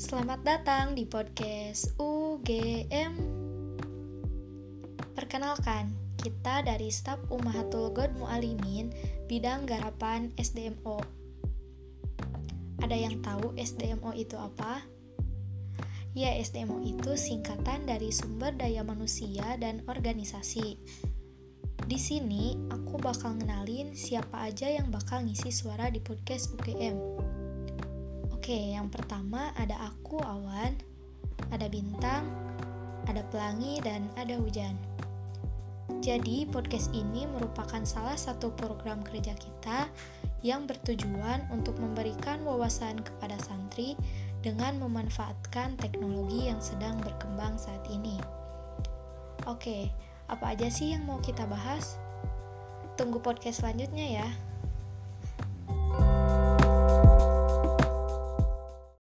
Selamat datang di podcast UGM. Perkenalkan, kita dari staf Umahatul God Mualimin bidang garapan SDMO. Ada yang tahu SDMO itu apa? Ya, SDMO itu singkatan dari sumber daya manusia dan organisasi. Di sini aku bakal ngenalin siapa aja yang bakal ngisi suara di podcast UGM. Oke, yang pertama ada aku, awan, ada bintang, ada pelangi, dan ada hujan. Jadi, podcast ini merupakan salah satu program kerja kita yang bertujuan untuk memberikan wawasan kepada santri dengan memanfaatkan teknologi yang sedang berkembang saat ini. Oke, apa aja sih yang mau kita bahas? Tunggu podcast selanjutnya ya.